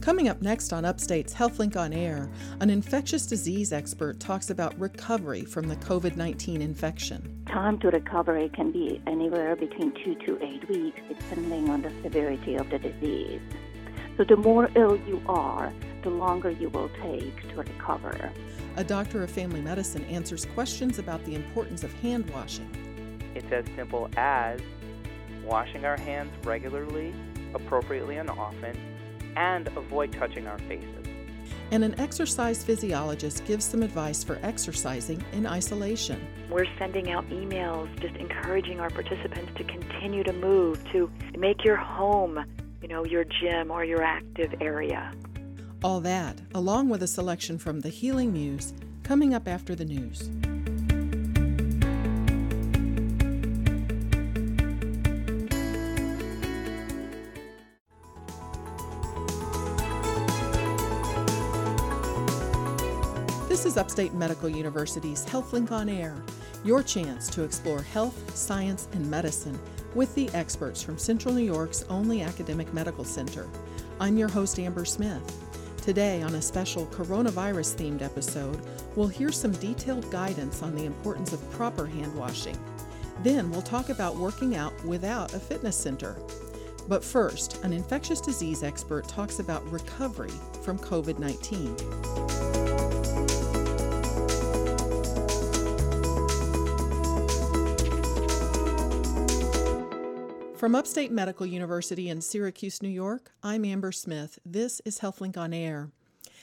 Coming up next on Upstate's HealthLink on Air, an infectious disease expert talks about recovery from the COVID 19 infection. Time to recovery can be anywhere between two to eight weeks, depending on the severity of the disease. So, the more ill you are, the longer you will take to recover. A doctor of family medicine answers questions about the importance of hand washing. It's as simple as washing our hands regularly, appropriately, and often, and avoid touching our faces. And an exercise physiologist gives some advice for exercising in isolation. We're sending out emails just encouraging our participants to continue to move, to make your home, you know, your gym or your active area. All that, along with a selection from the Healing Muse, coming up after the news. Is Upstate Medical University's HealthLink on Air, your chance to explore health, science, and medicine with the experts from Central New York's only academic medical center. I'm your host, Amber Smith. Today, on a special coronavirus themed episode, we'll hear some detailed guidance on the importance of proper hand washing. Then, we'll talk about working out without a fitness center. But first, an infectious disease expert talks about recovery from COVID 19. From Upstate Medical University in Syracuse, New York, I'm Amber Smith. This is HealthLink on Air.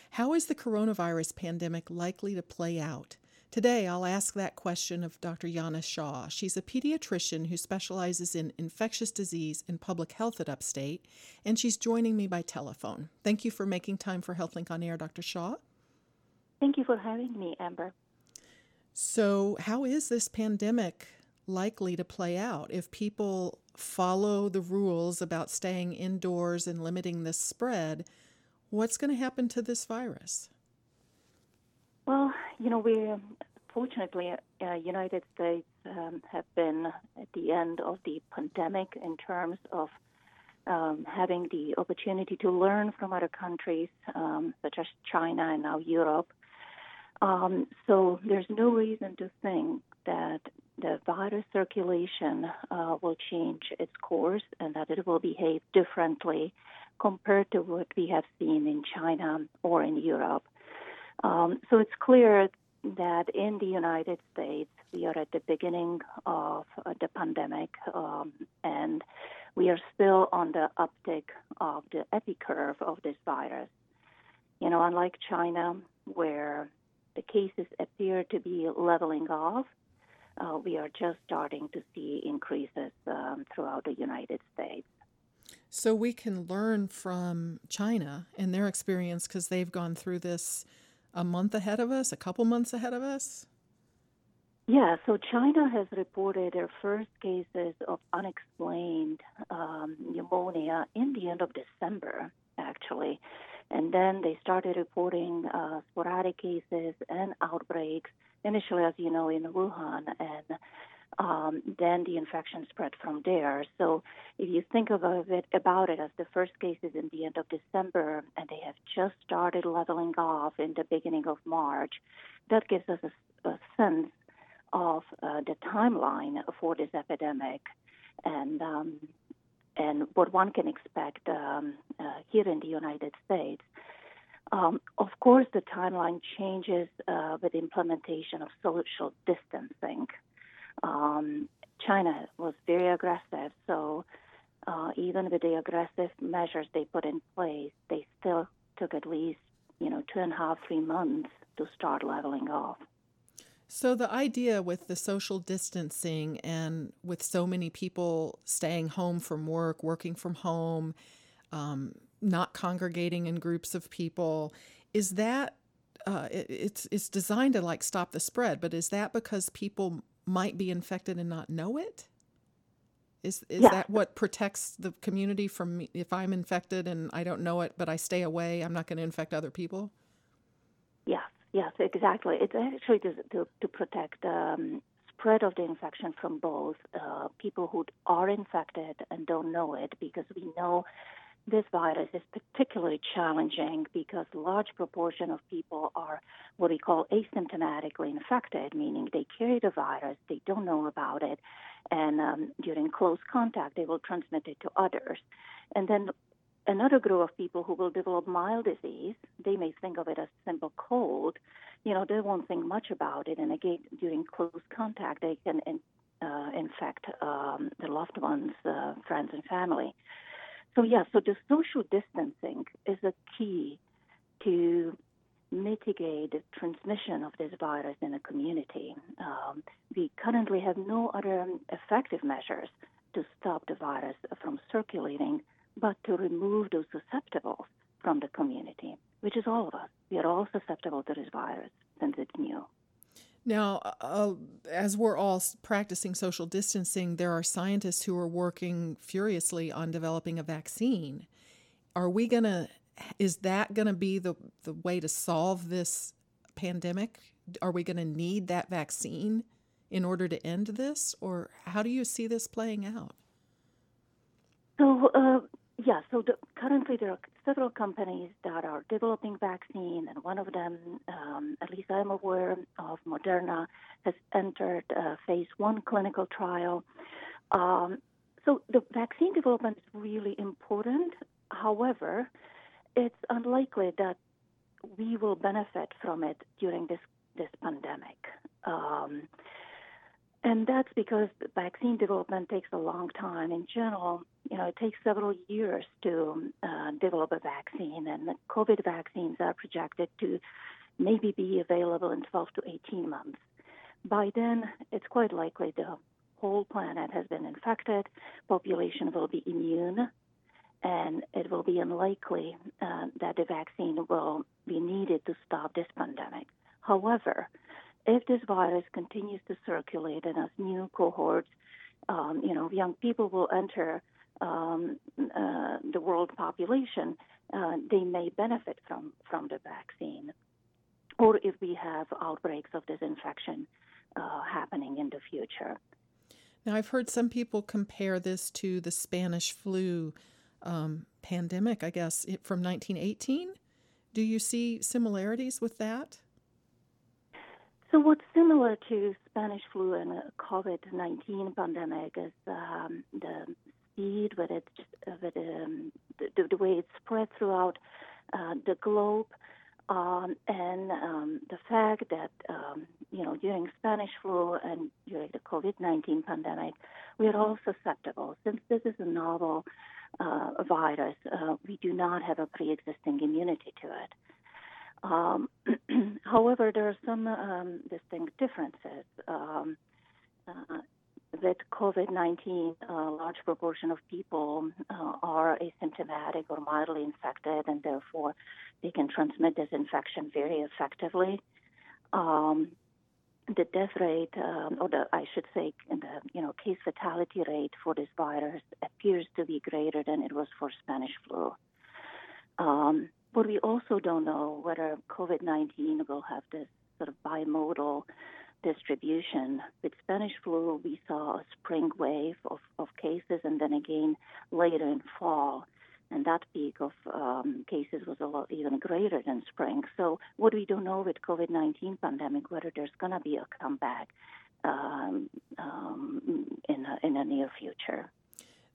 How is the coronavirus pandemic likely to play out? Today, I'll ask that question of Dr. Jana Shaw. She's a pediatrician who specializes in infectious disease and public health at Upstate, and she's joining me by telephone. Thank you for making time for HealthLink on Air, Dr. Shaw. Thank you for having me, Amber. So, how is this pandemic likely to play out if people follow the rules about staying indoors and limiting the spread, what's going to happen to this virus? Well, you know, we fortunately, uh, United States um, have been at the end of the pandemic in terms of um, having the opportunity to learn from other countries um, such as China and now Europe. Um, so there's no reason to think that the virus circulation uh, will change its course and that it will behave differently compared to what we have seen in China or in Europe. Um, so it's clear that in the United States, we are at the beginning of uh, the pandemic um, and we are still on the uptick of the epicurve of this virus. You know, unlike China, where the cases appear to be leveling off, uh, we are just starting to see increases um, throughout the United States. So we can learn from China and their experience because they've gone through this a month ahead of us, a couple months ahead of us? Yeah, so China has reported their first cases of unexplained um, pneumonia in the end of December, actually. And then they started reporting uh, sporadic cases and outbreaks initially, as you know, in Wuhan, and um, then the infection spread from there. So if you think about it, about it as the first cases in the end of December, and they have just started leveling off in the beginning of March, that gives us a, a sense of uh, the timeline for this epidemic, and um, and what one can expect um, uh, here in the United States. Um, of course, the timeline changes uh, with implementation of social distancing. Um, China was very aggressive, so uh, even with the aggressive measures they put in place, they still took at least you know two and a half, three months to start leveling off. So the idea with the social distancing and with so many people staying home from work, working from home, um, not congregating in groups of people. Is that uh, it, it's it's designed to like stop the spread, but is that because people might be infected and not know it? Is is yeah. that what protects the community from me? If I'm infected and I don't know it, but I stay away, I'm not going to infect other people. Yes, yes, exactly. It's actually to to, to protect um, spread of the infection from both uh, people who are infected and don't know it, because we know this virus is particularly challenging because a large proportion of people are what we call asymptomatically infected, meaning they carry the virus, they don't know about it, and um, during close contact, they will transmit it to others. And then another group of people who will develop mild disease, they may think of it as simple cold. You know, they won't think much about it, and again, during close contact, they can uh, infect um, their loved ones, uh, friends, and family. So, yeah, so the social distancing is a key to mitigate the transmission of this virus in a community. Um, we currently have no other effective measures to stop the virus from circulating, but to remove those susceptibles from the community, which is all of us. We are all susceptible to this virus since it's new. Now, uh, uh, as we're all practicing social distancing, there are scientists who are working furiously on developing a vaccine. Are we going to, is that going to be the, the way to solve this pandemic? Are we going to need that vaccine in order to end this? Or how do you see this playing out? So, uh, yeah, so the, currently there are several companies that are developing vaccine, and one of them, um, at least I'm aware of, Moderna, has entered a phase one clinical trial. Um, so the vaccine development is really important. However, it's unlikely that we will benefit from it during this this pandemic. Um, and that's because vaccine development takes a long time. In general, you know, it takes several years to uh, develop a vaccine, and the COVID vaccines are projected to maybe be available in 12 to 18 months. By then, it's quite likely the whole planet has been infected, population will be immune, and it will be unlikely uh, that the vaccine will be needed to stop this pandemic. However, if this virus continues to circulate and as new cohorts, um, you know, young people will enter um, uh, the world population, uh, they may benefit from, from the vaccine. Or if we have outbreaks of this infection uh, happening in the future. Now, I've heard some people compare this to the Spanish flu um, pandemic, I guess, from 1918. Do you see similarities with that? So, what's similar to Spanish flu and COVID 19 pandemic is um, the speed with it, with um, the, the, way it spread throughout uh, the globe, um, and um, the fact that um, you know during Spanish flu and during the COVID 19 pandemic, we are all susceptible. Since this is a novel uh, virus, uh, we do not have a pre existing immunity to it. Um, however, there are some um, distinct differences. Uh, with COVID 19, a large proportion of people uh, are asymptomatic or mildly infected, and therefore they can transmit this infection very effectively. Um, the death rate, um, or the, I should say, the you know case fatality rate for this virus appears to be greater than it was for Spanish flu. Um, but we also don't know whether COVID 19 will have this sort of bimodal distribution. With Spanish flu, we saw a spring wave of, of cases, and then again later in fall. And that peak of um, cases was a lot even greater than spring. So, what we don't know with COVID 19 pandemic, whether there's going to be a comeback um, um, in, a, in the near future.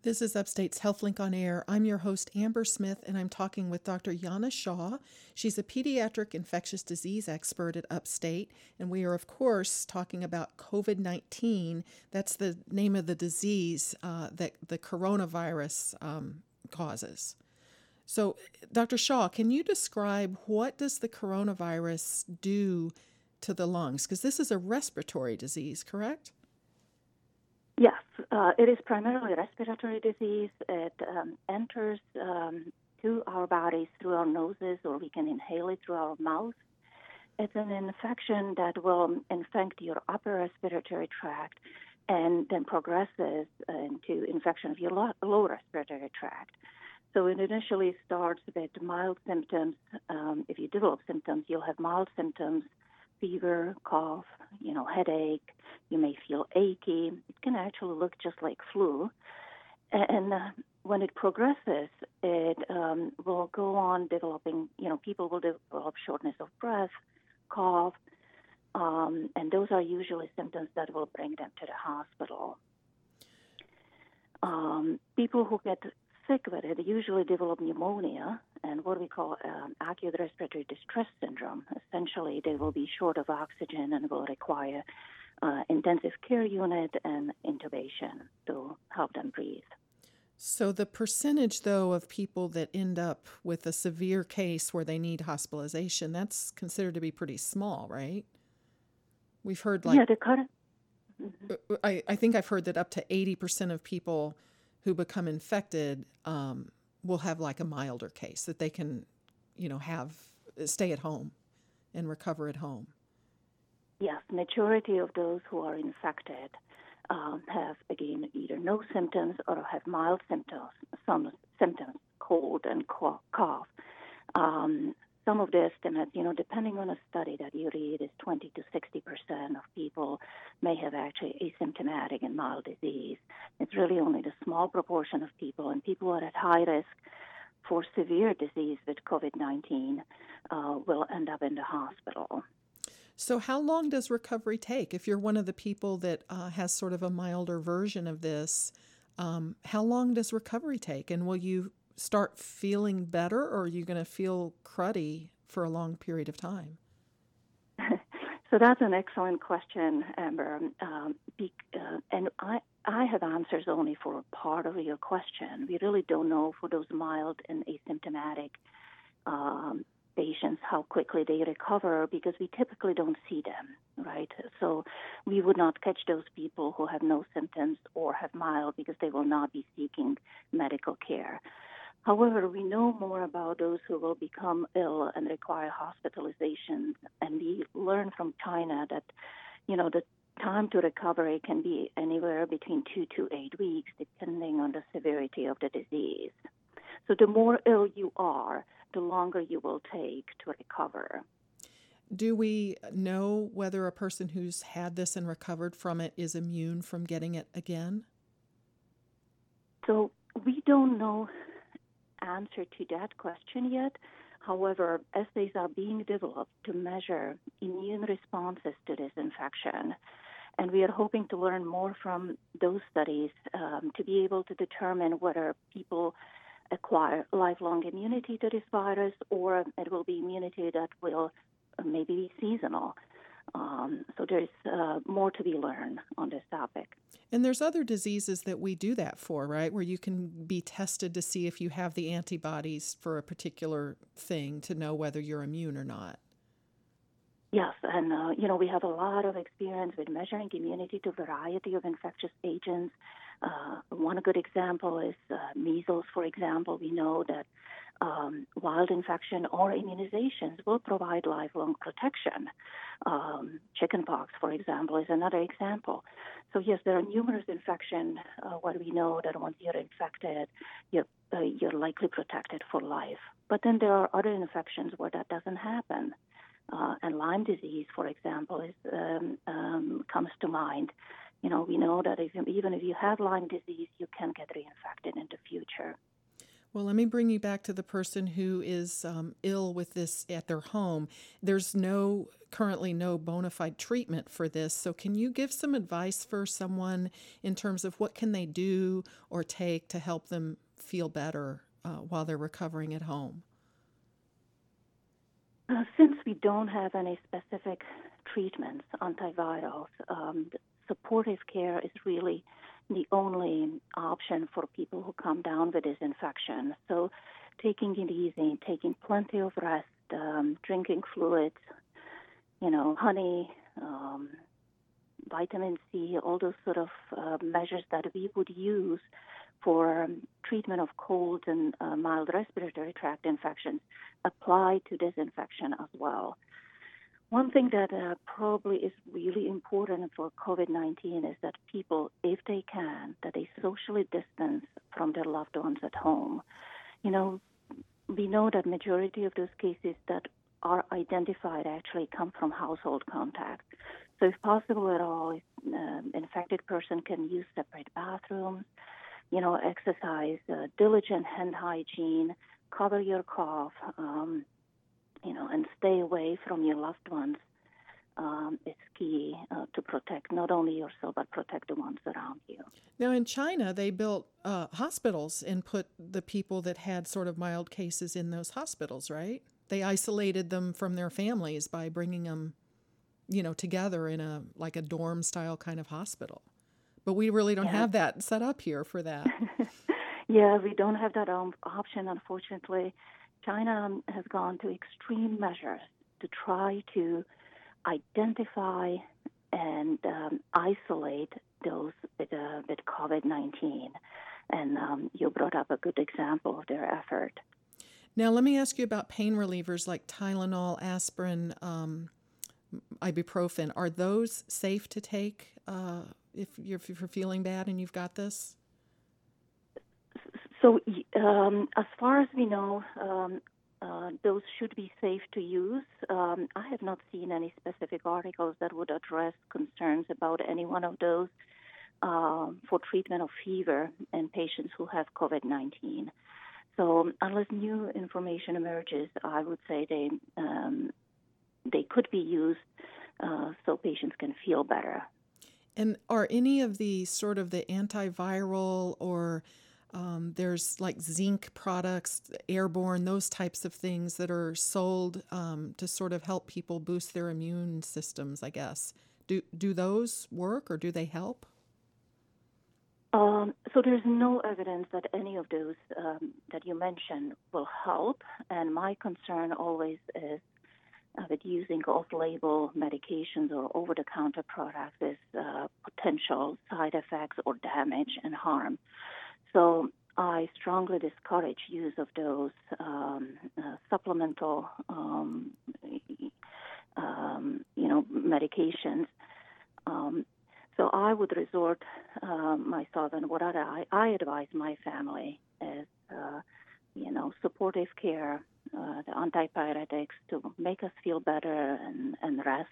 This is Upstate's HealthLink on Air. I'm your host, Amber Smith, and I'm talking with Dr. Jana Shaw. She's a pediatric infectious disease expert at Upstate, and we are, of course, talking about COVID 19. That's the name of the disease uh, that the coronavirus um, causes. So, Dr. Shaw, can you describe what does the coronavirus do to the lungs? Because this is a respiratory disease, correct? Yes, uh, it is primarily a respiratory disease. It um, enters um, to our bodies through our noses, or we can inhale it through our mouth. It's an infection that will infect your upper respiratory tract and then progresses into infection of your lower respiratory tract. So it initially starts with mild symptoms. Um, if you develop symptoms, you'll have mild symptoms fever, cough, you know, headache. You may feel achy. It can actually look just like flu. And uh, when it progresses, it will go on developing, you know, people will develop shortness of breath, cough, um, and those are usually symptoms that will bring them to the hospital. Um, people who get sick with it usually develop pneumonia and what we call um, acute respiratory distress syndrome. Essentially, they will be short of oxygen and will require uh, intensive care unit and intubation to help them breathe. So, the percentage, though, of people that end up with a severe case where they need hospitalization, that's considered to be pretty small, right? We've heard like. Yeah, the current. Mm-hmm. I, I think I've heard that up to 80% of people who become infected um, will have like a milder case that they can, you know, have stay at home and recover at home. Yes, majority of those who are infected um, have again either no symptoms or have mild symptoms, some symptoms, cold and cough. Um, some of the estimates, you know, depending on a study that you read, is 20 to 60 percent of people may have actually asymptomatic and mild disease. It's really only the small proportion of people, and people are at high risk for severe disease with COVID 19 uh, will end up in the hospital. So, how long does recovery take? If you're one of the people that uh, has sort of a milder version of this, um, how long does recovery take? And will you start feeling better, or are you going to feel cruddy for a long period of time? so that's an excellent question, Amber. Um, be, uh, and I, I have answers only for a part of your question. We really don't know for those mild and asymptomatic um, patients how quickly they recover because we typically don't see them, right? So we would not catch those people who have no symptoms or have mild because they will not be seeking medical care. However, we know more about those who will become ill and require hospitalization, and we learn from China that, you know, the time to recovery can be anywhere between two to eight weeks, depending on the severity of the disease. So the more ill you are, the longer you will take to recover. Do we know whether a person who's had this and recovered from it is immune from getting it again? So we don't know answer to that question yet. However, assays are being developed to measure immune responses to this infection. And we are hoping to learn more from those studies um, to be able to determine whether people acquire lifelong immunity to this virus or it will be immunity that will maybe be seasonal. Um, so there's uh, more to be learned on this topic. And there's other diseases that we do that for, right? Where you can be tested to see if you have the antibodies for a particular thing to know whether you're immune or not. Yes, and uh, you know we have a lot of experience with measuring immunity to a variety of infectious agents. Uh, one good example is uh, measles, for example. We know that um, wild infection or immunizations will provide lifelong protection. Um, chickenpox, for example, is another example. So yes, there are numerous infections uh, where we know that once you're infected, you're, uh, you're likely protected for life. But then there are other infections where that doesn't happen. Uh, and Lyme disease, for example, is, um, um, comes to mind. You know, we know that if, even if you have Lyme disease, you can get reinfected in the future. Well, let me bring you back to the person who is um, ill with this at their home. There's no currently no bona fide treatment for this. So, can you give some advice for someone in terms of what can they do or take to help them feel better uh, while they're recovering at home? Uh, since we don't have any specific treatments, antivirals, um, supportive care is really the only option for people who come down with this infection. So, taking it easy, taking plenty of rest, um, drinking fluids, you know, honey, um, vitamin C, all those sort of uh, measures that we would use for um, treatment of colds and uh, mild respiratory tract infections apply to this infection as well. One thing that uh, probably is really important for COVID-19 is that people, if they can, that they socially distance from their loved ones at home. You know, we know that majority of those cases that are identified actually come from household contact. So, if possible at all, if, um, infected person can use separate bathrooms, you know, exercise, uh, diligent hand hygiene, cover your cough, um, you know, and stay away from your loved ones um, is key uh, to protect not only yourself but protect the ones around you. Now, in China, they built uh, hospitals and put the people that had sort of mild cases in those hospitals, right? They isolated them from their families by bringing them, you know, together in a like a dorm style kind of hospital. But we really don't yeah. have that set up here for that. yeah, we don't have that um, option, unfortunately. China has gone to extreme measures to try to identify and um, isolate those with, uh, with COVID 19. And um, you brought up a good example of their effort. Now, let me ask you about pain relievers like Tylenol, aspirin, um, ibuprofen. Are those safe to take uh, if, you're, if you're feeling bad and you've got this? So, um, as far as we know, um, uh, those should be safe to use. Um, I have not seen any specific articles that would address concerns about any one of those uh, for treatment of fever in patients who have COVID 19. So, unless new information emerges, I would say they um, they could be used uh, so patients can feel better. And are any of the sort of the antiviral or um, there's like zinc products, airborne, those types of things that are sold um, to sort of help people boost their immune systems, I guess. Do, do those work or do they help? Um, so there's no evidence that any of those um, that you mentioned will help. And my concern always is uh, with using off-label medications or over-the-counter products is uh, potential side effects or damage and harm. So I strongly discourage use of those um, uh, supplemental, um, um, you know, medications. Um, so I would resort uh, myself, and what I, I advise my family is, uh, you know, supportive care, uh, the antipyretics to make us feel better and, and rest,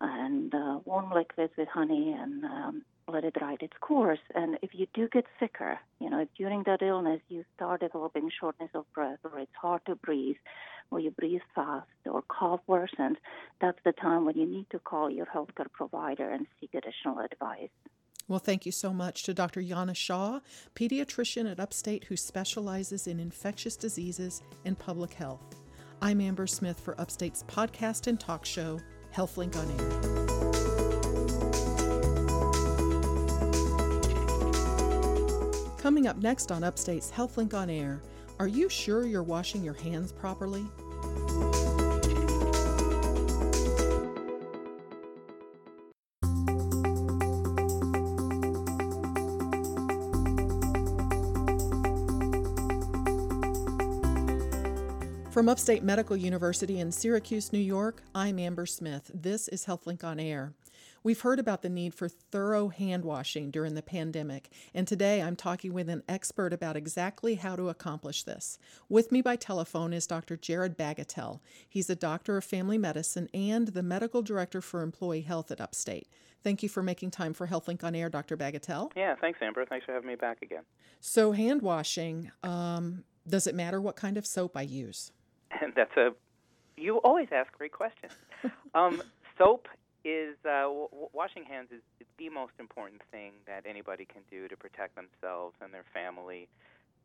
and uh, warm liquids with honey and um, let it ride its course. And if you do get sicker, you know, if during that illness you start developing shortness of breath or it's hard to breathe or you breathe fast or cough worsens, that's the time when you need to call your healthcare provider and seek additional advice. Well, thank you so much to Dr. Jana Shaw, pediatrician at Upstate who specializes in infectious diseases and public health. I'm Amber Smith for Upstate's podcast and talk show, HealthLink on Air. Coming up next on Upstate's HealthLink on Air, are you sure you're washing your hands properly? From Upstate Medical University in Syracuse, New York, I'm Amber Smith. This is HealthLink on Air. We've heard about the need for thorough hand washing during the pandemic, and today I'm talking with an expert about exactly how to accomplish this. With me by telephone is Dr. Jared Bagatelle. He's a doctor of family medicine and the medical director for employee health at Upstate. Thank you for making time for HealthLink on Air, Dr. Bagatelle. Yeah, thanks, Amber. Thanks for having me back again. So, hand washing, um, does it matter what kind of soap I use? And that's a you always ask great questions. um, soap is uh, w- washing hands is, the most important thing that anybody can do to protect themselves and their family,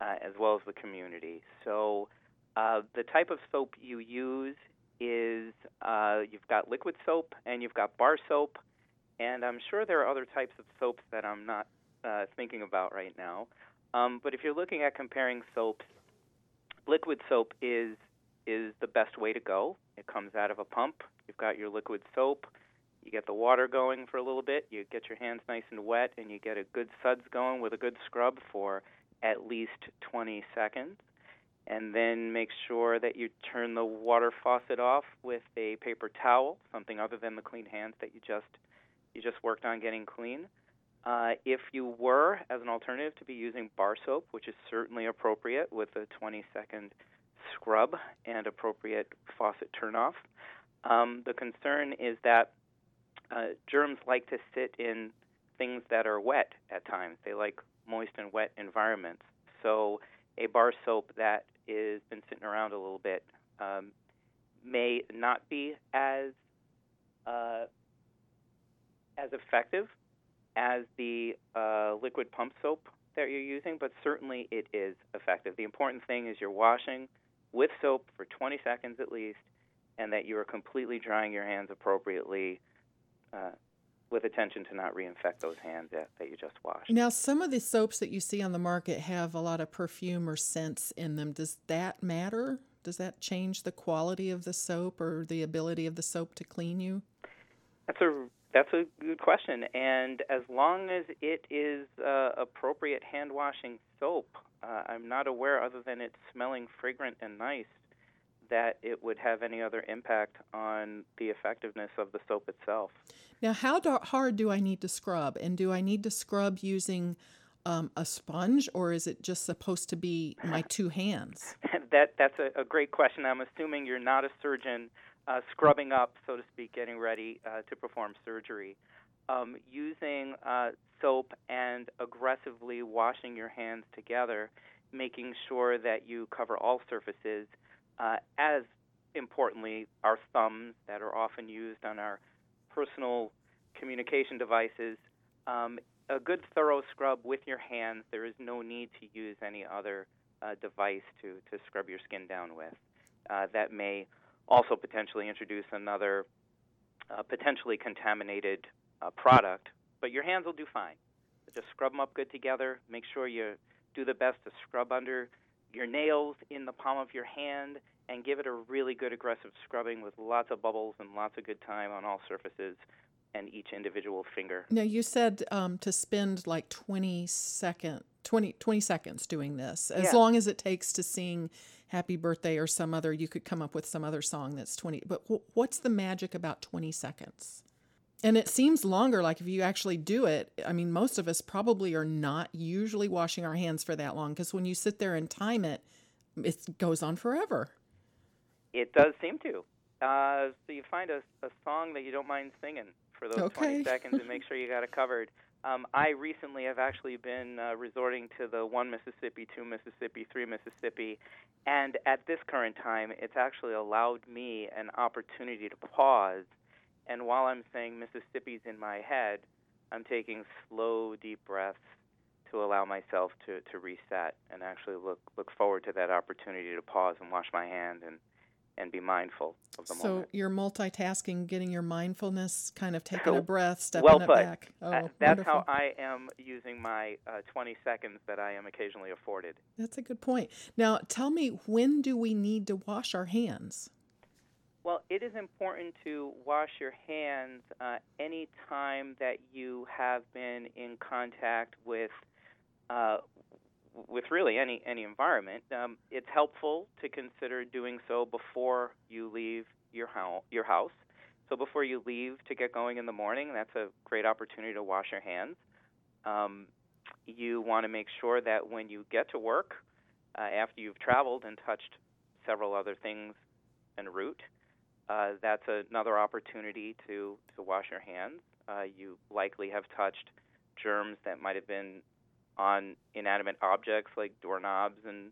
uh, as well as the community. So, uh, the type of soap you use is uh, you've got liquid soap and you've got bar soap, and I'm sure there are other types of soaps that I'm not uh, thinking about right now. Um, but if you're looking at comparing soaps, liquid soap is is the best way to go. It comes out of a pump. You've got your liquid soap. You get the water going for a little bit, you get your hands nice and wet, and you get a good suds going with a good scrub for at least 20 seconds. And then make sure that you turn the water faucet off with a paper towel, something other than the clean hands that you just you just worked on getting clean. Uh, if you were, as an alternative, to be using bar soap, which is certainly appropriate with a 20 second scrub and appropriate faucet turnoff, um, the concern is that uh, germs like to sit in things that are wet at times. They like moist and wet environments. So a bar soap that is been sitting around a little bit um, may not be as uh, as effective as the uh, liquid pump soap that you're using, but certainly it is effective. The important thing is you're washing with soap for 20 seconds at least, and that you are completely drying your hands appropriately. Uh, with attention to not reinfect those hands that, that you just washed. Now, some of the soaps that you see on the market have a lot of perfume or scents in them. Does that matter? Does that change the quality of the soap or the ability of the soap to clean you? That's a that's a good question. And as long as it is uh, appropriate hand washing soap, uh, I'm not aware, other than it smelling fragrant and nice, that it would have any other impact on the effectiveness of the soap itself. Now, how do, hard do I need to scrub? And do I need to scrub using um, a sponge, or is it just supposed to be my two hands? that that's a, a great question. I'm assuming you're not a surgeon uh, scrubbing up, so to speak, getting ready uh, to perform surgery. Um, using uh, soap and aggressively washing your hands together, making sure that you cover all surfaces, uh, as importantly, our thumbs that are often used on our personal communication devices. Um, a good thorough scrub with your hands. There is no need to use any other uh, device to, to scrub your skin down with. Uh, that may also potentially introduce another uh, potentially contaminated uh, product, but your hands will do fine. Just scrub them up good together. Make sure you do the best to scrub under your nails in the palm of your hand and give it a really good aggressive scrubbing with lots of bubbles and lots of good time on all surfaces and each individual finger. Now, you said um, to spend like 20 second 20, 20 seconds doing this. As Yeah. long as it takes to sing Happy Birthday or some other, you could come up with some other song that's 20. But wh- what's the magic about 20 seconds? And it seems longer, like if you actually do it, I mean, most of us probably are not usually washing our hands for that long because when you sit there and time it, it goes on forever. It does seem to. Uh, so you find a, a song that you don't mind singing for those Okay. 20 seconds and make sure you got it covered. Um, I recently have actually been uh, resorting to the one Mississippi, two Mississippi, three Mississippi, and at this current time, it's actually allowed me an opportunity to pause. And while I'm saying Mississippi's in my head, I'm taking slow, deep breaths to allow myself to, to reset and actually look look forward to that opportunity to pause and wash my hand and and be mindful of the So moment. So you're multitasking, getting your mindfulness, kind of taking So, a breath, stepping well it put. back. Oh, Uh, that's wonderful. how I am using my uh, 20 seconds that I am occasionally afforded. That's a good point. Now, tell me, when do we need to wash our hands? Well, it is important to wash your hands uh, any time that you have been in contact with uh, with really any any environment. Um, it's helpful to consider doing so before you leave your house. Your house. So before you leave to get going in the morning, that's a great opportunity to wash your hands. Um, you want to make sure that when you get to work, uh, after you've traveled and touched several other things en route, uh, that's another opportunity to, to wash your hands. Uh, you likely have touched germs that might have been on inanimate objects like doorknobs and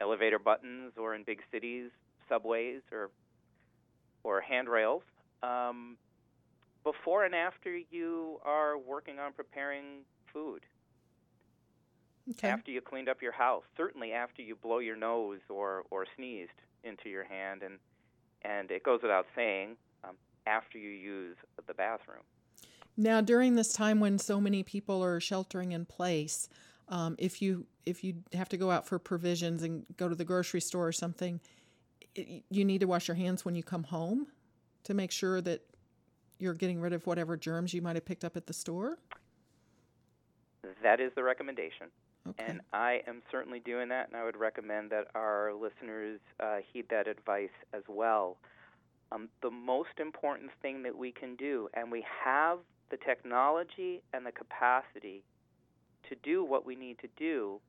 elevator buttons, or in big cities, subways or or handrails. Um, before and after you are working on preparing food, Okay. after you cleaned up your house, certainly after you blow your nose or or sneezed into your hand, and and it goes without saying, um, after you use the bathroom. Now, during this time when so many people are sheltering in place, um, if you if you have to go out for provisions and go to the grocery store or something, i you need to wash your hands when you come home to make sure that you're getting rid of whatever germs you might have picked up at the store. That is the recommendation. Okay. And I am certainly doing that, and I would recommend that our listeners uh, heed that advice as well. Um, the most important thing that we can do, and we have the technology and the capacity to do what we need to do,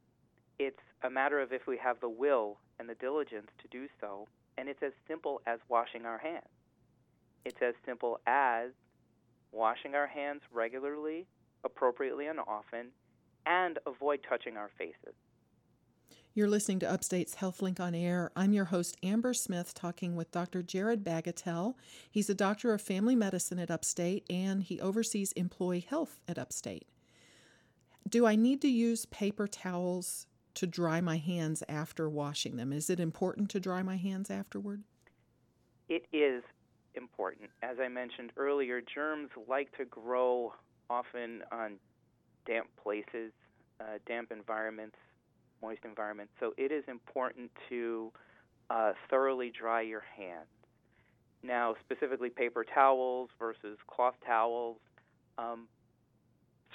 it's a matter of if we have the will and the diligence to do so, and it's as simple as washing our hands. It's as simple as washing our hands regularly, appropriately, and often, and avoid touching our faces. You're listening to Upstate's HealthLink on Air. I'm your host, Amber Smith, talking with Dr. Jared Bagatelle. He's a doctor of family medicine at Upstate and he oversees employee health at Upstate. Do I need to use paper towels to dry my hands after washing them? Is it important to dry my hands afterward? It is important. As I mentioned earlier, germs like to grow often on damp places, uh, damp environments moist environments. So it is important to uh, thoroughly dry your hands. Now, specifically paper towels versus cloth towels, um,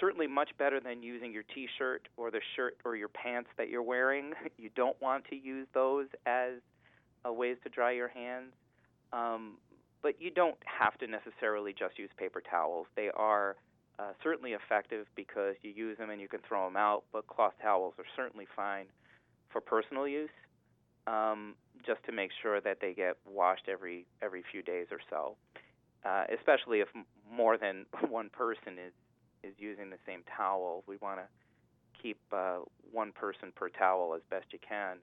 certainly much better than using your t shirt or the shirt or your pants that you're wearing. You don't want to use those as uh, ways to dry your hands. Um, but you don't have to necessarily just use paper towels. They are uh, certainly effective because you use them and you can throw them out, but cloth towels are certainly fine for personal use, um, just to make sure that they get washed every every few days or so. Uh, especially if more than one person is is using the same towel, we want to keep uh, one person per towel as best you can.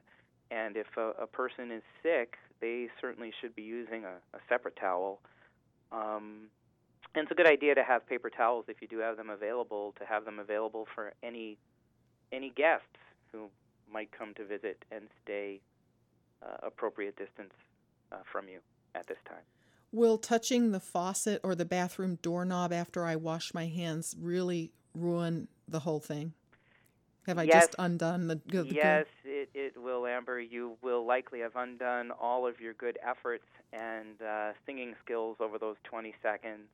And if a, a person is sick, they certainly should be using a, a separate towel. Um, and it's a good idea to have paper towels if you do have them available to have them available for any any guests who might come to visit and stay uh, appropriate distance uh, from you at this time. Will touching the faucet or the bathroom doorknob after I wash my hands really ruin the whole thing? Have I yes. just undone the, the Yes, it, it will, Amber. You will likely have undone all of your good efforts and uh, singing skills over those 20 seconds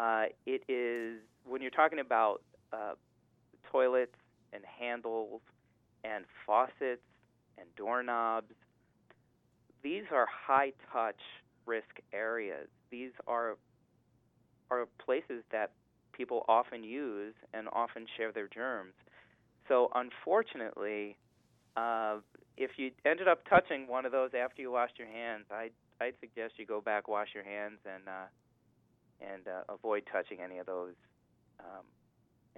uh, it is when you're talking about uh, toilets and handles and faucets and doorknobs. These are high touch risk areas. These are are places that people often use and often share their germs. So unfortunately, uh, if you ended up touching one of those after you washed your hands, I I'd suggest you go back, wash your hands, and uh, and uh, avoid touching any of those um,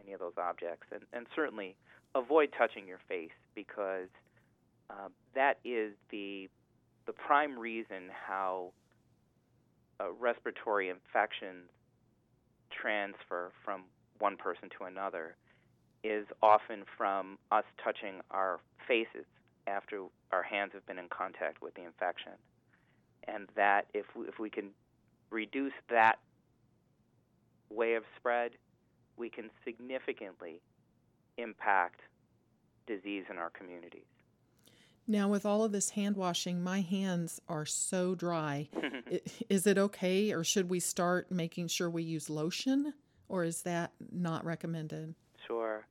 any of those objects, and, and certainly avoid touching your face because uh, that is the the prime reason how uh, respiratory infections transfer from one person to another is often from us touching our faces after our hands have been in contact with the infection. And that if we, if we can reduce that way of spread, we can significantly impact disease in our communities. Now, with all of this hand washing, my hands are so dry. is it okay, or should we start making sure we use lotion, or is that not recommended? Sure.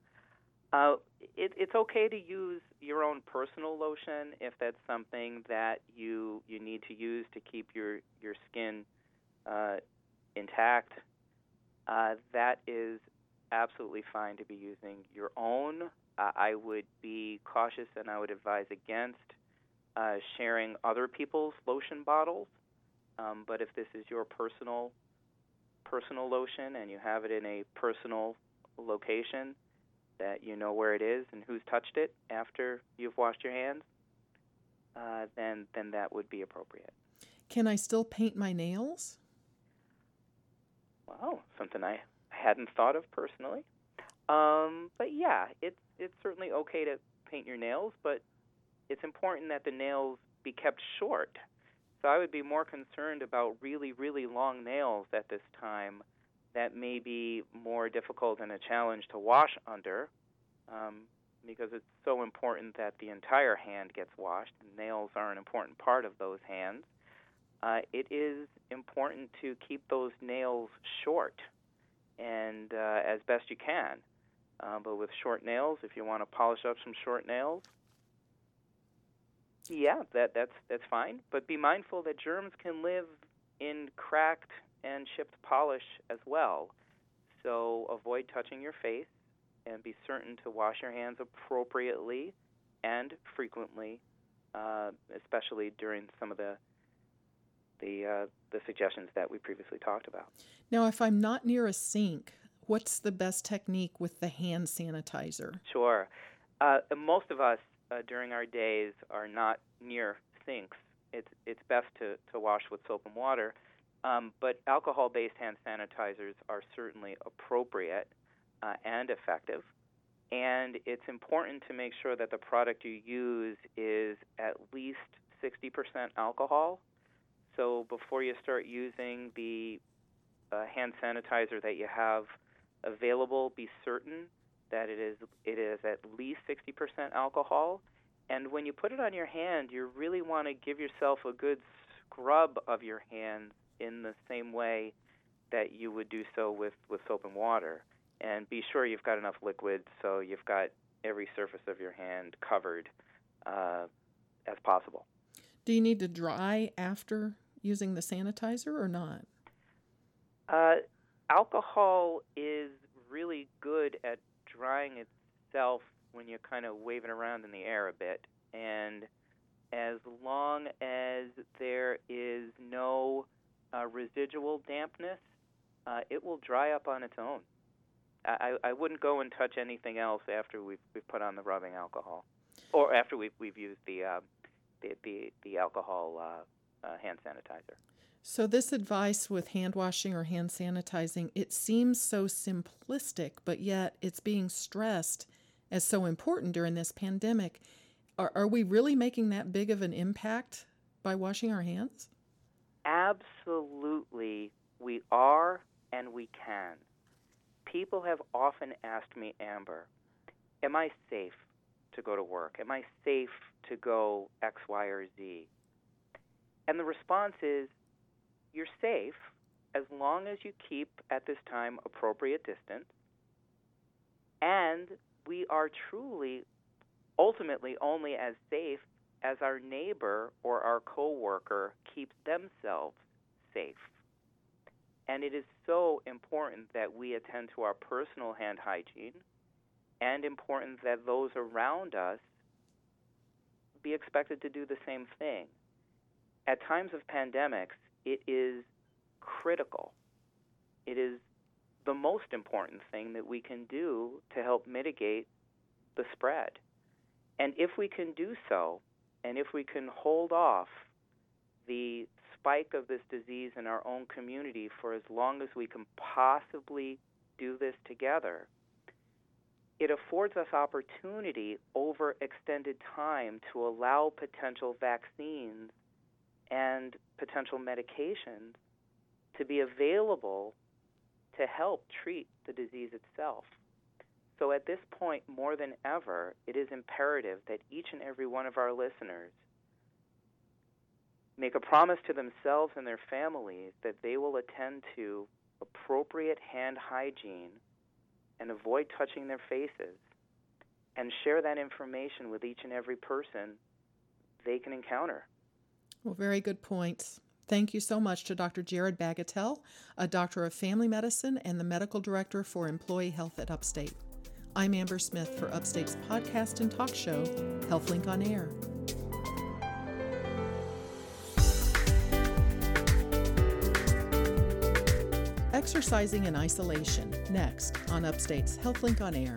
Uh, it, it's okay to use your own personal lotion if that's something that you you need to use to keep your your skin uh, intact uh, that is absolutely fine to be using your own. Uh, I would be cautious and I would advise against uh, sharing other people's lotion bottles. Um, but if this is your personal personal lotion and you have it in a personal location that you know where it is and who's touched it after you've washed your hands, uh, then then that would be appropriate. Can I still paint my nails? Well, something I hadn't thought of personally. Um, but yeah, it's it's certainly okay to paint your nails, but it's important that the nails be kept short. So I would be more concerned about really, really long nails at this time that may be more difficult and a challenge to wash under um, because it's so important that the entire hand gets washed. Nails are an important part of those hands uh, it is important to keep those nails short and uh, as best you can. Uh, but with short nails, if you want to polish up some short nails, yeah, that that's that's fine. But be mindful that germs can live in cracked and chipped polish as well. So avoid touching your face and be certain to wash your hands appropriately and frequently, uh, especially during some of the the uh, the suggestions that we previously talked about. Now, if I'm not near a sink, what's the best technique with the hand sanitizer? Sure. Uh, most of us uh, during our days are not near sinks, it's it's best to, to wash with soap and water. Um, but alcohol-based hand sanitizers are certainly appropriate uh, and effective. And it's important to make sure that the product you use is at least 60% alcohol. So before you start using the uh, hand sanitizer that you have available, be certain that it is it is at least 60% alcohol. And when you put it on your hand, you really want to give yourself a good scrub of your hands in the same way that you would do so with, with soap and water and be sure you've got enough liquid so you've got every surface of your hand covered uh, as possible. Do you need to dry after using the sanitizer or not? Uh, alcohol is really good at drying itself when you're kind of waving around in the air a bit. And as long as there is no uh, residual dampness, uh, it will dry up on its own. I, I wouldn't go and touch anything else after we've, we've put on the rubbing alcohol, or after we've, we've used the, uh, the, the, the alcohol uh, uh, hand sanitizer. So, this advice with hand washing or hand sanitizing, it seems so simplistic, but yet it's being stressed as so important during this pandemic. Are, are we really making that big of an impact by washing our hands? Absolutely, we are and we can people have often asked me, Amber, am I safe to go to work? Am I safe to go X, Y, or Z? And the response is, you're safe as long as you keep, at this time, appropriate distance. And we are truly, ultimately, only as safe as our neighbor or our coworker keeps themselves safe. And it is so important that we attend to our personal hand hygiene and important that those around us be expected to do the same thing. At times of pandemics, it is critical. It is the most important thing that we can do to help mitigate the spread. And if we can do so, and if we can hold off the spike of this disease in our own community for as long as we can possibly do this together, it affords us opportunity over extended time to allow potential vaccines and potential medications to be available to help treat the disease itself. So at this point, more than ever, it is imperative that each and every one of our listeners make a promise to themselves and their families that they will attend to appropriate hand hygiene and avoid touching their faces and share that information with each and every person they can encounter. Well, very good points. Thank you so much to Dr. Jared Bagatelle, a doctor of family medicine and the medical director for employee health at Upstate. I'm Amber Smith for Upstate's podcast and talk show, HealthLink on Air. Exercising in Isolation, next on Upstate's HealthLink on Air.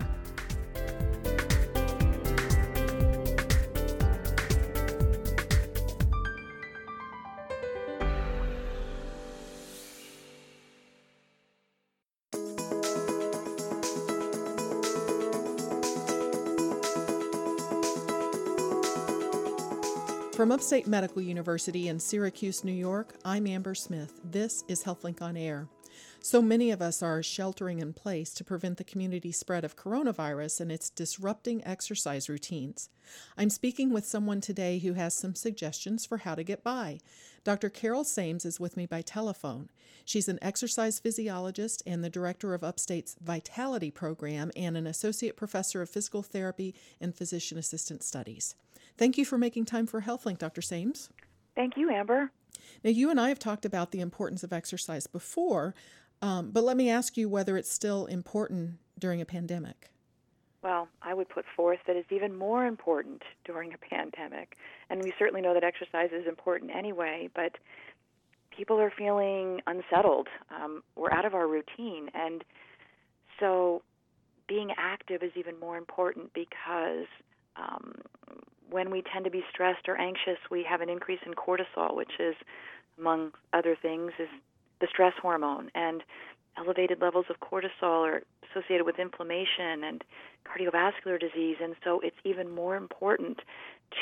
From Upstate Medical University in Syracuse, New York, I'm Amber Smith. This is HealthLink on Air. So many of us are sheltering in place to prevent the community spread of coronavirus and it's disrupting exercise routines. I'm speaking with someone today who has some suggestions for how to get by. Dr. Carol Sames is with me by telephone. She's an exercise physiologist and the director of Upstate's Vitality program and an associate professor of physical therapy and physician assistant studies. Thank you for making time for HealthLink, Dr. Sames. Thank you, Amber. Now, you and I have talked about the importance of exercise before, um, but let me ask you whether it's still important during a pandemic. Well, I would put forth that it's even more important during a pandemic. And we certainly know that exercise is important anyway, but people are feeling unsettled. Um, we're out of our routine. And so being active is even more important because Um, when we tend to be stressed or anxious, we have an increase in cortisol, which is, among other things, is the stress hormone. And elevated levels of cortisol are associated with inflammation and cardiovascular disease. And so it's even more important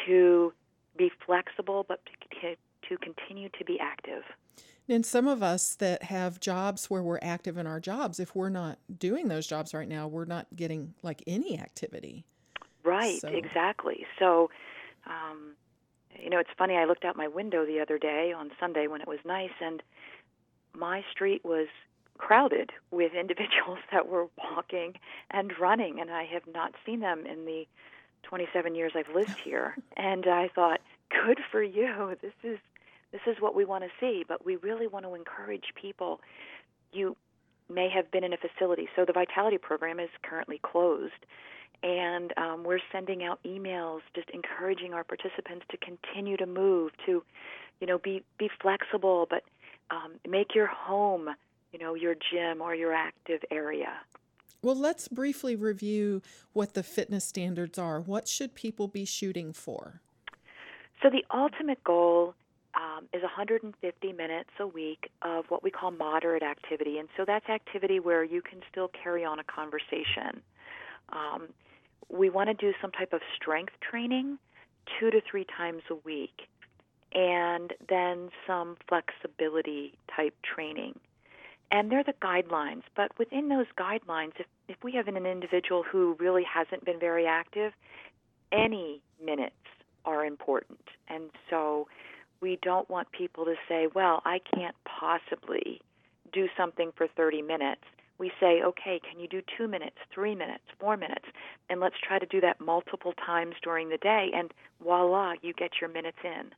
to be flexible, but to, to continue to be active. And some of us that have jobs where we're active in our jobs, if we're not doing those jobs right now, we're not getting like any activity. Right, so. exactly. So, um, you know, it's funny. I looked out my window the other day on Sunday when it was nice, and my street was crowded with individuals that were walking and running, and I have not seen them in the 27 years I've lived here. and I thought, good for you. This is this is what we want to see, but we really want to encourage people. You may have been in a facility, so the Vitality program is currently closed, and um, we're sending out emails just encouraging our participants to continue to move, to, you know, be be flexible, but um, make your home, you know, your gym or your active area. Well, let's briefly review what the fitness standards are. What should people be shooting for? So, the ultimate goal um, is 150 minutes a week of what we call moderate activity. And so that's activity where you can still carry on a conversation. Um, we want to do some type of strength training two to three times a week, and then some flexibility type training. And they're the guidelines, but within those guidelines, if, if we have an individual who really hasn't been very active, any minutes are important. And so we don't want people to say, well, I can't possibly do something for 30 minutes. We say, okay, can you do two minutes, three minutes, four minutes? And let's try to do that multiple times during the day, and voila, you get your minutes in.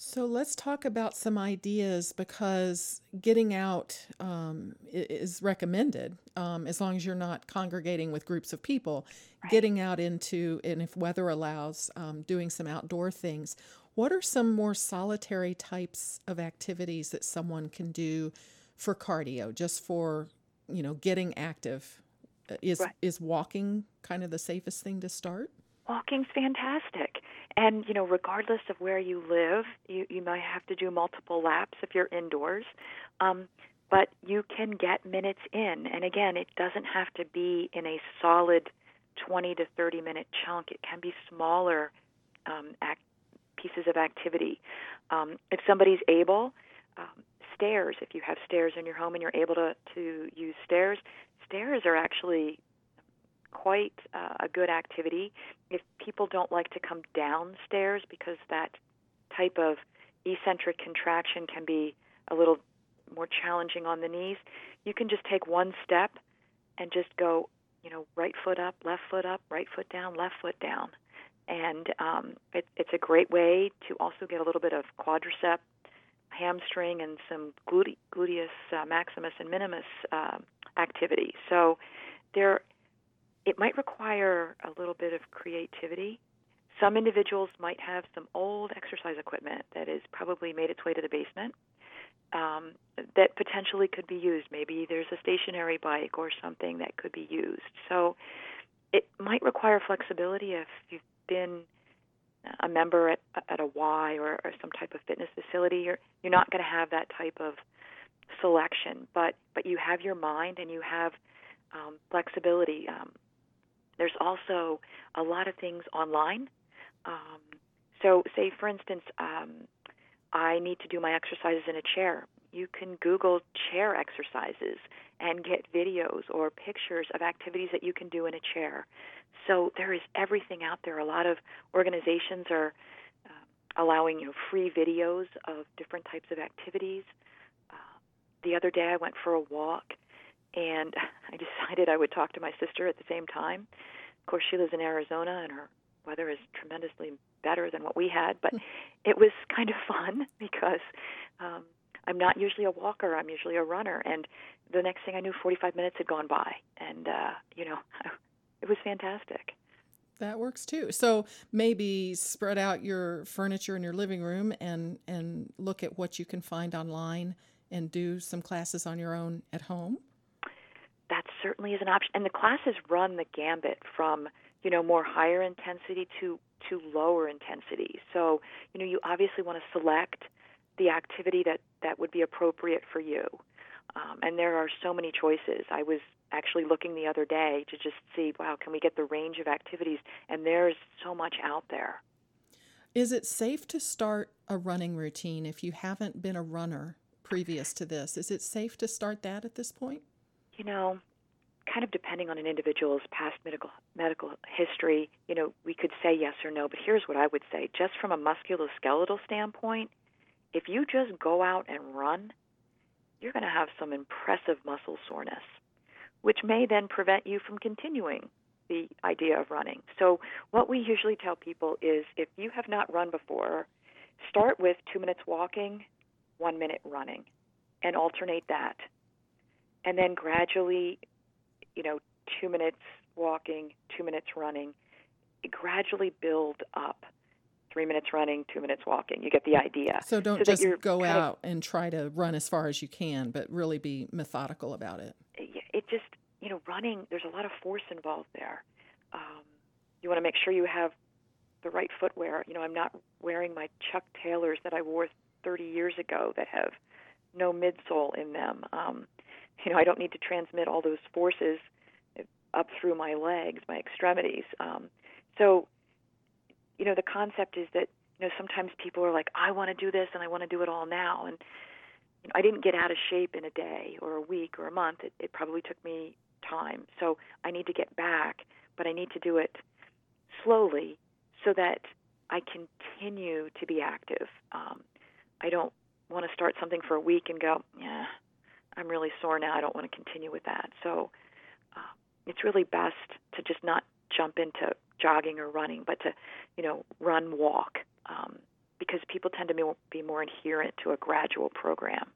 So let's talk about some ideas because getting out um, is recommended um, as long as you're not congregating with groups of people. Right. Getting out into, and if weather allows, um, doing some outdoor things. What are some more solitary types of activities that someone can do for cardio, just for you know getting active? Uh, is right. is walking kind of the safest thing to start? Walking's fantastic, and you know regardless of where you live, you you might have to do multiple laps if you're indoors. Um, but you can get minutes in. And again, it doesn't have to be in a solid 20 to 30 minute chunk. It can be smaller um, act, pieces of activity. Um, if somebody's able, um, stairs, if you have stairs in your home and you're able to, to use stairs, stairs are actually quite uh, a good activity. If people don't like to come downstairs because that type of eccentric contraction can be a little more challenging on the knees, you can just take one step and just go, you know, right foot up, left foot up, right foot down, left foot down and um, it, it's a great way to also get a little bit of quadricep, hamstring, and some glute, gluteus uh, maximus and minimus uh, activity. So there, it might require a little bit of creativity. Some individuals might have some old exercise equipment that has probably made its way to the basement um, that potentially could be used. Maybe there's a stationary bike or something that could be used. So it might require flexibility if you've been a member at, at a Y or, or some type of fitness facility, you're you're not going to have that type of selection. But but you have your mind and you have um, flexibility. Um, there's also a lot of things online. Um, so, say for instance, um, I need to do my exercises in a chair. You can Google chair exercises and get videos or pictures of activities that you can do in a chair. So there is everything out there. A lot of organizations are uh, allowing you know free videos of different types of activities. Uh, the other day, I went for a walk, and I decided I would talk to my sister at the same time. Of course, she lives in Arizona, and her weather is tremendously better than what we had, but it was kind of fun because um, I'm not usually a walker. I'm usually a runner, and the next thing I knew, 45 minutes had gone by, and uh, you know, it was fantastic. That works too. So maybe spread out your furniture in your living room and and look at what you can find online and do some classes on your own at home. Certainly is an option. And the classes run the gambit from you know, more higher intensity to to lower intensity. So, you know, you obviously want to select the activity that that would be appropriate for you. Um, and there are so many choices. I was actually looking the other day to just see, wow, can we get the range of activities? And there's so much out there. Is it safe to start a running routine if you haven't been a runner previous to this? Is it safe to start that at this point? You know, kind of depending on an individual's past medical medical history, you know, we could say yes or no, but here's what I would say. Just from a musculoskeletal standpoint, if you just go out and run, you're going to have some impressive muscle soreness, which may then prevent you from continuing the idea of running. So, what we usually tell people is if you have not run before, start with two minutes walking, one minute running, and alternate that. And then gradually, you know, two minutes walking, two minutes running, gradually build up. Three minutes running, two minutes walking. You get the idea. So don't so just go out of, and try to run as far as you can, but really be methodical about it. It just you know, running, there's a lot of force involved there. Um, you want to make sure you have the right footwear. You know, I'm not wearing my Chuck Taylors that I wore 30 years ago that have no midsole in them. Um, you know, I don't need to transmit all those forces up through my legs, my extremities. Um, so, you know, the concept is that you know sometimes people are like, I want to do this and I want to do it all now, and you know, I didn't get out of shape in a day or a week or a month. It, it probably took me time. So I need to get back, but I need to do it slowly so that I continue to be active. Um, I don't want to start something for a week and go, yeah, I'm really sore now. I don't want to continue with that. So uh, it's really best to just not jump into jogging or running, but to, you know, run, walk, um, because people tend to be more adherent to a gradual program.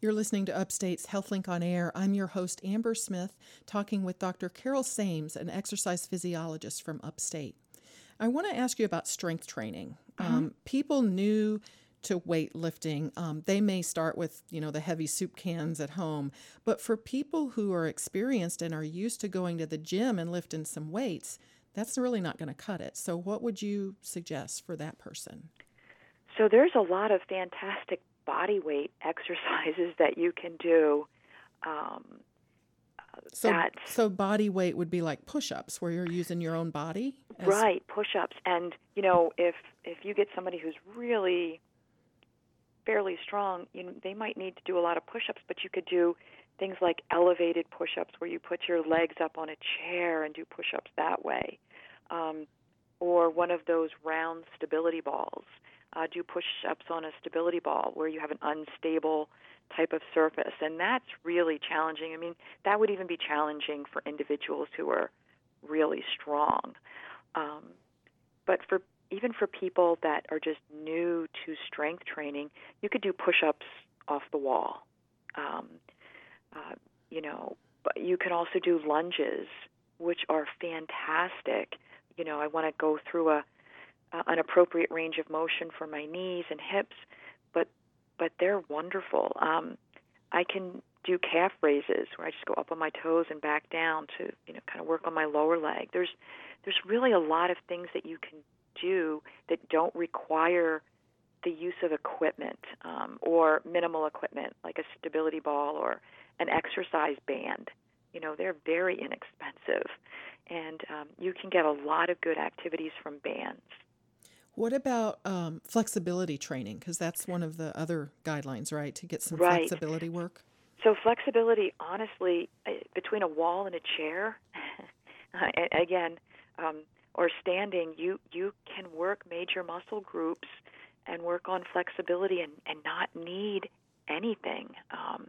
You're listening to Upstate's HealthLink on Air. I'm your host, Amber Smith, talking with Dr. Carol Sames, an exercise physiologist from Upstate. I want to ask you about strength training. Mm-hmm. Um, people new to weightlifting, um, they may start with you know the heavy soup cans at home, but for people who are experienced and are used to going to the gym and lifting some weights, that's really not going to cut it. So, what would you suggest for that person? So, there's a lot of fantastic body weight exercises that you can do. Um, so, so body weight would be like push-ups, where you're using your own body. As... Right, push-ups, and you know, if if you get somebody who's really fairly strong, you know, they might need to do a lot of push-ups, but you could do things like elevated push-ups, where you put your legs up on a chair and do push-ups that way, um, or one of those round stability balls uh, do push ups on a stability ball where you have an unstable type of surface. And that's really challenging. I mean, that would even be challenging for individuals who are really strong. Um, but for even for people that are just new to strength training, you could do push ups off the wall. Um, uh, you know, but you can also do lunges, which are fantastic. You know, I want to go through a uh, an appropriate range of motion for my knees and hips, but but they're wonderful. Um, I can do calf raises where I just go up on my toes and back down to you know kind of work on my lower leg. There's there's really a lot of things that you can do that don't require the use of equipment um, or minimal equipment like a stability ball or an exercise band. You know, they're very inexpensive, and um, you can get a lot of good activities from bands. What about um, flexibility training? Because that's one of the other guidelines, right? To get some right. flexibility work. So flexibility, honestly, uh, between a wall and a chair, again, um, or standing, you you can work major muscle groups and work on flexibility and, and not need anything. Um,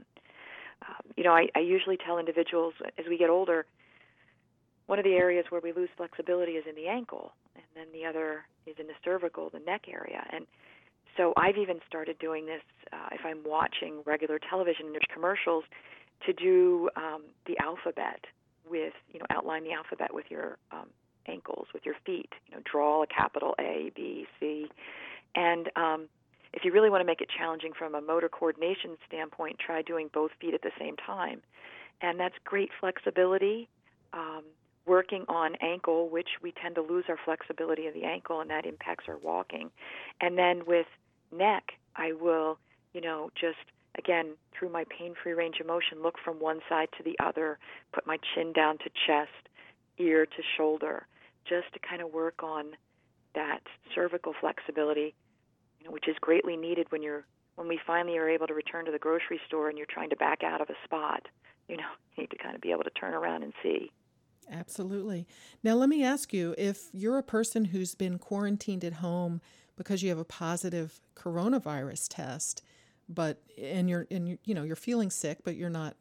uh, you know, I, I usually tell individuals as we get older, one of the areas where we lose flexibility is in the ankle, and then the other is in the cervical, the neck area. And so I've even started doing this uh, if I'm watching regular television and there's commercials to do um, the alphabet with, you know, outline the alphabet with your um, ankles, with your feet. You know, draw a capital A, B, C. And um, if you really want to make it challenging from a motor coordination standpoint, try doing both feet at the same time. And that's great flexibility. Um, working on ankle, which we tend to lose our flexibility of the ankle, and that impacts our walking. And then with neck, I will, you know, just again through my pain-free range of motion, look from one side to the other, put my chin down to chest, ear to shoulder, just to kind of work on that cervical flexibility, you know, which is greatly needed when you're when we finally are able to return to the grocery store and you're trying to back out of a spot. You know, you need to kind of be able to turn around and see. Absolutely. Now, let me ask you if you're a person who's been quarantined at home because you have a positive coronavirus test, but and you're and you, you know you're feeling sick, but you're not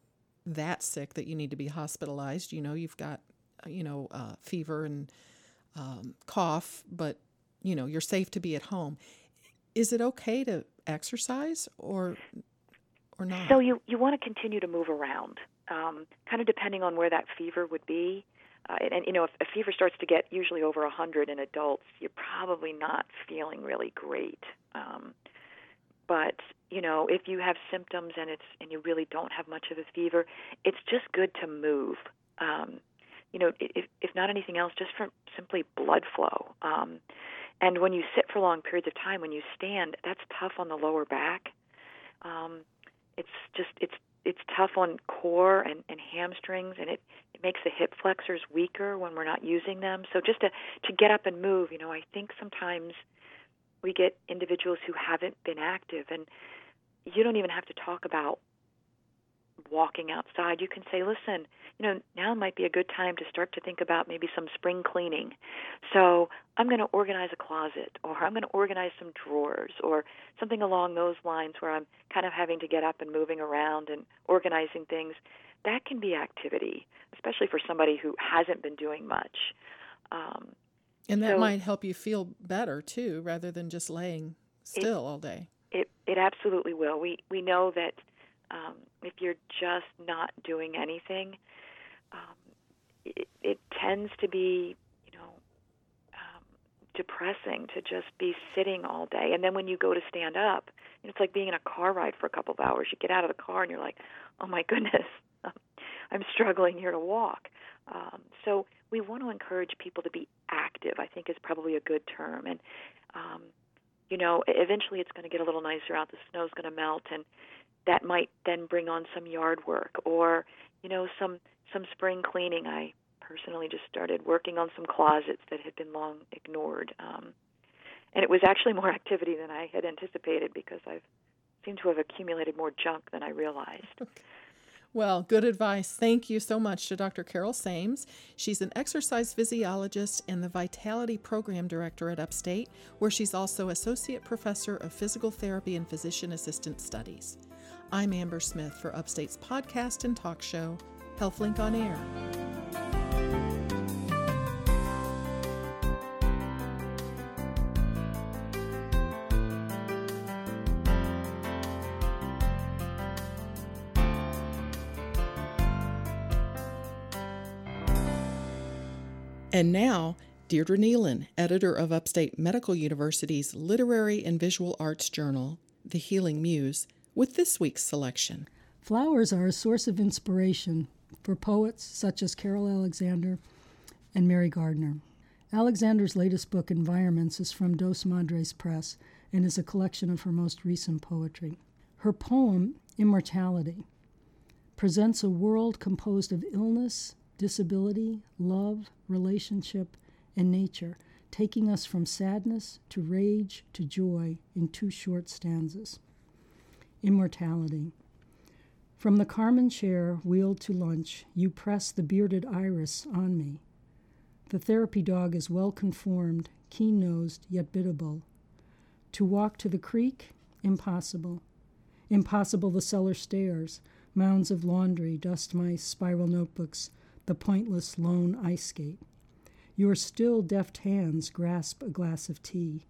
that sick that you need to be hospitalized. You know, you've got you know uh, fever and um, cough, but you know you're safe to be at home. Is it okay to exercise or or not? So you you want to continue to move around, um, kind of depending on where that fever would be. Uh, and, and, you know, if a fever starts to get usually over 100 in adults, you're probably not feeling really great. Um, but you know, if you have symptoms and it's and you really don't have much of a fever, it's just good to move. Um, you know, if if not anything else, just for simply blood flow. Um, and when you sit for long periods of time, when you stand, that's tough on the lower back. Um, it's just it's it's tough on core and, and hamstrings, and it, it makes the hip flexors weaker when we're not using them. So just to to get up and move, you know, I think sometimes we get individuals who haven't been active, and you don't even have to talk about walking outside. You can say, listen, you know, now might be a good time to start to think about maybe some spring cleaning. So I'm going to organize a closet, or I'm going to organize some drawers, or something along those lines where I'm kind of having to get up and moving around and organizing things. That can be activity, especially for somebody who hasn't been doing much. Um, and that so might help you feel better too, rather than just laying still it, all day. It it absolutely will. We we know that um, if you're just not doing anything, um, it, it tends to be, you know, um, depressing to just be sitting all day. And then when you go to stand up, it's like being in a car ride for a couple of hours. You get out of the car and you're like, oh my goodness, I'm struggling here to walk. Um, so we want to encourage people to be active. I think is probably a good term. And um, you know, eventually it's going to get a little nicer out. The snow's going to melt, and that might then bring on some yard work or you know some some spring cleaning. I personally just started working on some closets that had been long ignored, um, and it was actually more activity than I had anticipated because I've seemed to have accumulated more junk than I realized. Well, good advice. Thank you so much to Dr. Carol Sames. She's an exercise physiologist and the Vitality Program Director at Upstate, where she's also Associate Professor of Physical Therapy and Physician Assistant Studies. I'm Amber Smith for Upstate's podcast and talk show, HealthLink on Air. And now, Deirdre Neilen, editor of Upstate Medical University's Literary and Visual Arts Journal, The Healing Muse, with this week's selection. Flowers are a source of inspiration for poets such as Carol Alexander and Mary Gardner. Alexander's latest book, Environments, is from Dos Madres Press and is a collection of her most recent poetry. Her poem, Immortality, presents a world composed of illness, disability, love, relationship, and nature, taking us from sadness to rage to joy in two short stanzas immortality. From the Carmen chair wheeled to lunch, you press the bearded iris on me. The therapy dog is well conformed, keen nosed, yet biddable. To walk to the creek? Impossible. Impossible the cellar stairs, mounds of laundry, dust mice, spiral notebooks, the pointless lone ice skate. Your still deft hands grasp a glass of tea.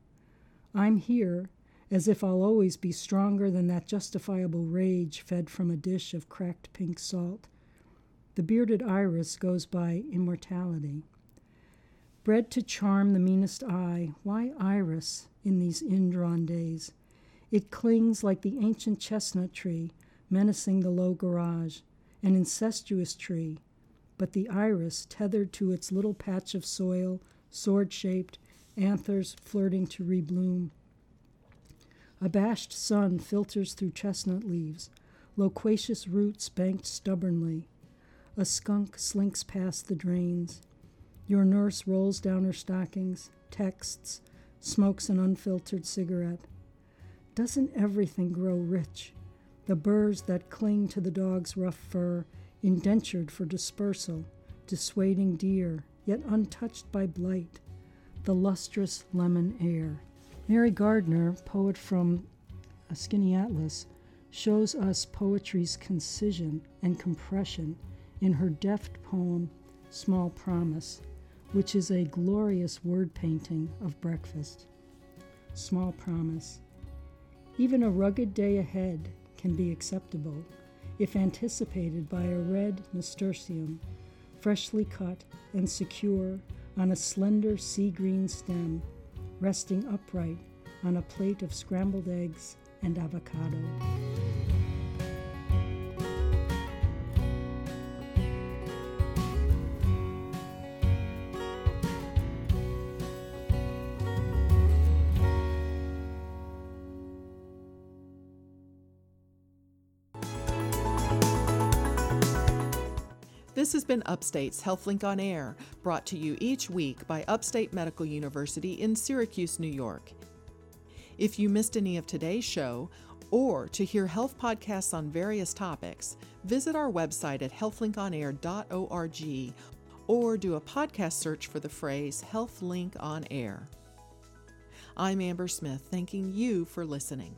I'm here, as if I'll always be stronger than that justifiable rage fed from a dish of cracked pink salt. The bearded iris goes by immortality. Bred to charm the meanest eye, why iris in these indrawn days? It clings like the ancient chestnut tree, menacing the low garage, an incestuous tree, but the iris tethered to its little patch of soil, sword shaped, anthers flirting to rebloom. Abashed sun filters through chestnut leaves, loquacious roots banked stubbornly. A skunk slinks past the drains. Your nurse rolls down her stockings, texts, smokes an unfiltered cigarette. Doesn't everything grow rich? The burrs that cling to the dog's rough fur, indentured for dispersal, dissuading deer, yet untouched by blight. The lustrous lemon air. Mary Gardner, poet from A Skinny Atlas, shows us poetry's concision and compression in her deft poem, Small Promise, which is a glorious word painting of breakfast. Small Promise. Even a rugged day ahead can be acceptable if anticipated by a red nasturtium, freshly cut and secure on a slender sea green stem resting upright on a plate of scrambled eggs and avocado. This has been Upstate's HealthLink on Air, brought to you each week by Upstate Medical University in Syracuse, New York. If you missed any of today's show, or to hear health podcasts on various topics, visit our website at healthlinkonair.org or do a podcast search for the phrase Health Link on Air. I'm Amber Smith, thanking you for listening.